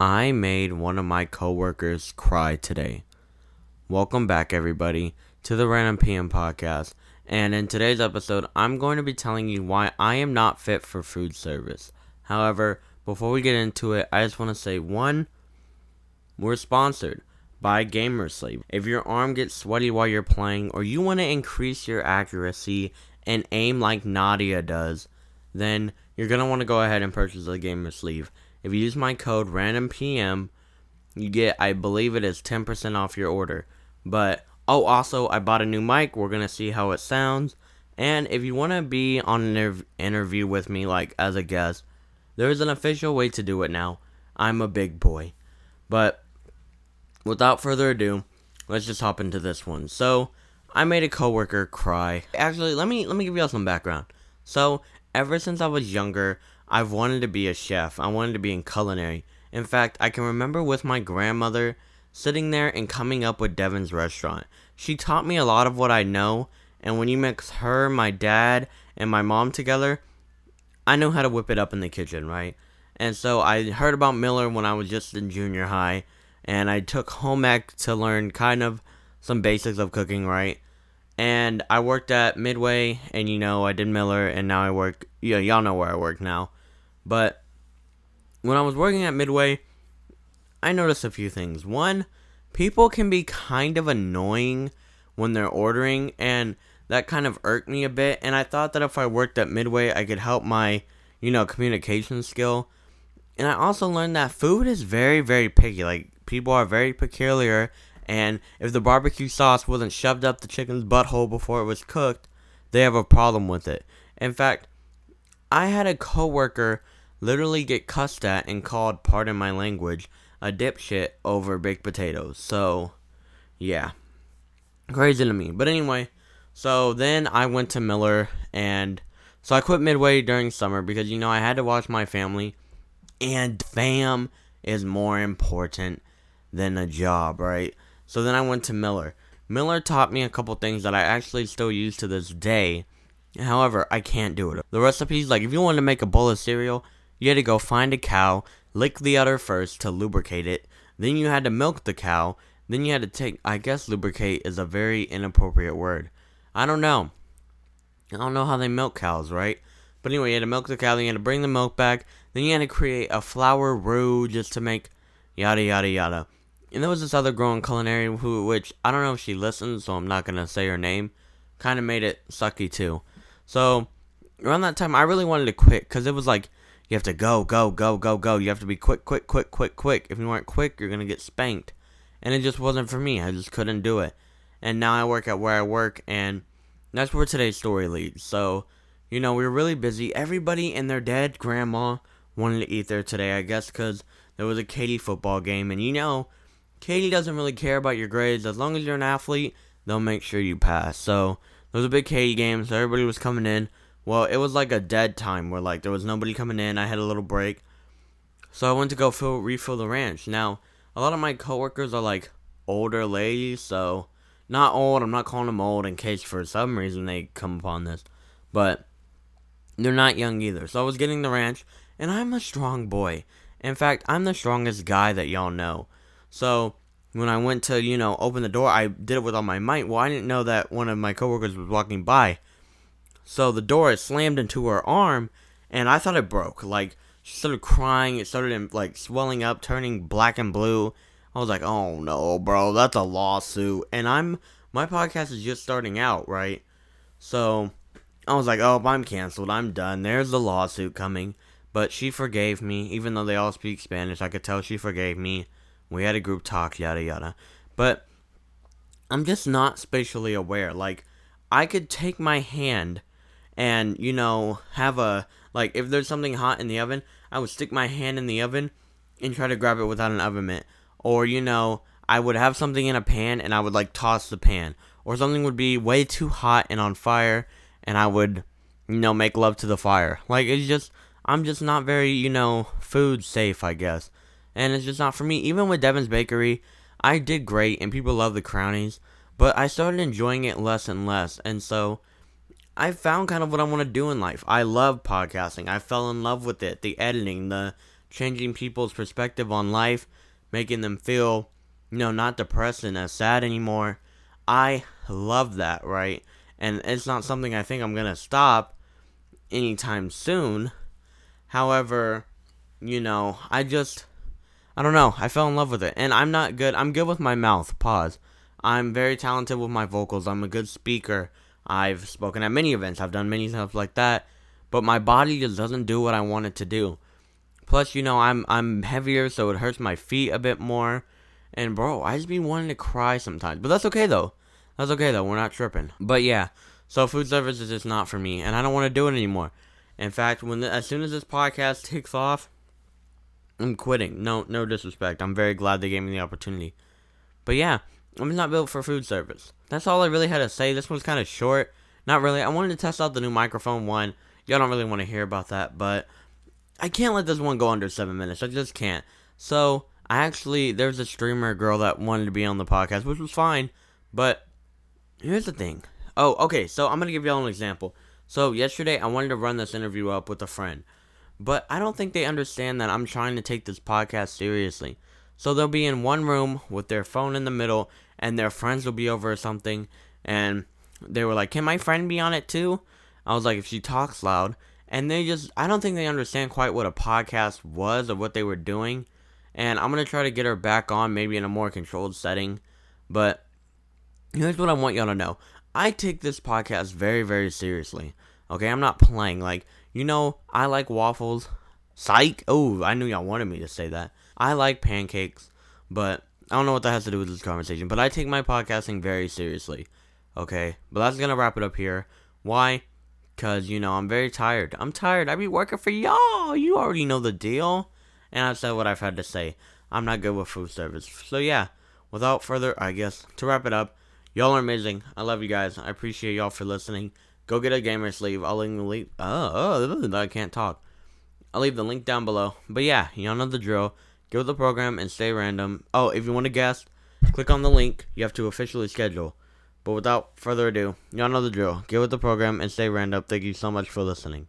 I made one of my coworkers cry today. Welcome back, everybody, to the Random PM podcast. And in today's episode, I'm going to be telling you why I am not fit for food service. However, before we get into it, I just want to say one, we're sponsored by Gamersleeve. If your arm gets sweaty while you're playing, or you want to increase your accuracy and aim like Nadia does, then you're going to want to go ahead and purchase a Gamersleeve. If you use my code RANDOMPM, you get, I believe it is 10% off your order. But, oh, also, I bought a new mic. We're going to see how it sounds. And if you want to be on an interv- interview with me, like as a guest, there is an official way to do it now. I'm a big boy. But, without further ado, let's just hop into this one. So, I made a coworker cry. Actually, let me let me give y'all some background. So, ever since I was younger, I've wanted to be a chef. I wanted to be in culinary. In fact, I can remember with my grandmother sitting there and coming up with Devin's restaurant. She taught me a lot of what I know, and when you mix her, my dad, and my mom together, I know how to whip it up in the kitchen, right? And so I heard about Miller when I was just in junior high, and I took home ec to learn kind of some basics of cooking, right? And I worked at Midway, and you know, I did Miller, and now I work, yeah, y'all know where I work now. But when I was working at Midway, I noticed a few things. One, people can be kind of annoying when they're ordering, and that kind of irked me a bit. And I thought that if I worked at Midway, I could help my, you know, communication skill. And I also learned that food is very, very picky. Like, people are very peculiar, and if the barbecue sauce wasn't shoved up the chicken's butthole before it was cooked, they have a problem with it. In fact, I had a coworker literally get cussed at and called, pardon my language, a dipshit over baked potatoes. So, yeah. Crazy to me. But anyway, so then I went to Miller and so I quit midway during summer because you know I had to watch my family and fam is more important than a job, right? So then I went to Miller. Miller taught me a couple things that I actually still use to this day. However, I can't do it. The recipes, like if you want to make a bowl of cereal, you had to go find a cow, lick the udder first to lubricate it. Then you had to milk the cow. Then you had to take, I guess lubricate is a very inappropriate word. I don't know. I don't know how they milk cows, right? But anyway, you had to milk the cow, then you had to bring the milk back. Then you had to create a flour roux just to make yada yada yada. And there was this other girl in culinary who, which I don't know if she listens, so I'm not gonna say her name. Kind of made it sucky too. So around that time, I really wanted to quit because it was like you have to go, go, go, go, go. You have to be quick, quick, quick, quick, quick. If you weren't quick, you're gonna get spanked. And it just wasn't for me. I just couldn't do it. And now I work at where I work, and that's where today's story leads. So, you know, we were really busy. Everybody and their dead grandma wanted to eat there today, I guess, because there was a Katy football game. And you know, Katy doesn't really care about your grades. As long as you're an athlete, they'll make sure you pass. So, there was a big Katy game, so everybody was coming in. Well, it was like a dead time where like there was nobody coming in. I had a little break. So I went to go fill, refill the ranch. Now, a lot of my coworkers are like older ladies, so not old. I'm not calling them old in case for some reason they come upon this, but they're not young either. So I was getting the ranch, and I'm a strong boy. In fact, I'm the strongest guy that y'all know. So when I went to, you know, open the door, I did it with all my might. Well, I didn't know that one of my coworkers was walking by. So the door had slammed into her arm, and I thought it broke. Like, she started crying. It started, like, swelling up, turning black and blue. I was like, oh no, bro, that's a lawsuit. And I'm, my podcast is just starting out, right? So I was like, oh, I'm canceled. I'm done. There's the lawsuit coming. But she forgave me, even though they all speak Spanish. I could tell she forgave me. We had a group talk, yada yada. But I'm just not spatially aware. Like, I could take my hand and, you know, have a. Like, if there's something hot in the oven, I would stick my hand in the oven and try to grab it without an oven mitt. Or, you know, I would have something in a pan and I would, like, toss the pan. Or something would be way too hot and on fire and I would, you know, make love to the fire. Like, it's just. I'm just not very, you know, food safe, I guess and it's just not for me. Even with Devin's Bakery, I did great, and people love the crownies, but I started enjoying it less and less, and so I found kind of what I want to do in life. I love podcasting. I fell in love with it, the editing, the changing people's perspective on life, making them feel, you know, not depressed and as sad anymore. I love that, right? And it's not something I think I'm going to stop anytime soon. However, you know, I just I don't know. I fell in love with it. And I'm not good. I'm good with my mouth. Pause. I'm very talented with my vocals. I'm a good speaker. I've spoken at many events. I've done many stuff like that. But my body just doesn't do what I want it to do. Plus, you know, I'm I'm heavier, so it hurts my feet a bit more. And bro, I just be wanting to cry sometimes. But that's okay though. That's okay though. We're not tripping. But yeah, so food service is just not for me, and I don't want to do it anymore. In fact, when the, as soon as this podcast takes off, I'm quitting. No, no disrespect. I'm very glad they gave me the opportunity. But yeah, I'm not built for food service. That's all I really had to say. This one's kind of short. Not really. I wanted to test out the new microphone one. Y'all don't really want to hear about that, but I can't let this one go under seven minutes. I just can't. So I actually there's a streamer girl that wanted to be on the podcast, which was fine. But here's the thing. Oh, okay. So I'm gonna give y'all an example. So yesterday I wanted to run this interview up with a friend, but I don't think they understand that I'm trying to take this podcast seriously. So they'll be in one room with their phone in the middle, and their friends will be over or something, and they were like, "Can my friend be on it too?" I was like, "If she talks loud." And they just, I don't think they understand quite what a podcast was or what they were doing. And I'm going to try to get her back on, maybe in a more controlled setting. But here's what I want y'all to know I take this podcast very, very seriously. Okay, I'm not playing. Like, you know, I like waffles. Psych. Oh, I knew y'all wanted me to say that. I like pancakes, but I don't know what that has to do with this conversation. But I take my podcasting very seriously. Okay, but that's gonna wrap it up here. Why? Cause you know I'm very tired. I'm tired. I be working for y'all. You already know the deal. And I've said what I've had to say. I'm not good with food service. So yeah, without further, I guess to wrap it up, y'all are amazing. I love you guys. I appreciate y'all for listening. Go get a gamer sleeve. I'll leave the link. Oh, oh, I can't talk. I'll leave the link down below. But yeah, y'all know the drill. Go with the program and stay random. Oh, if you want to guest, click on the link. You have to officially schedule. But without further ado, y'all know the drill. Get with the program and stay random. Thank you so much for listening.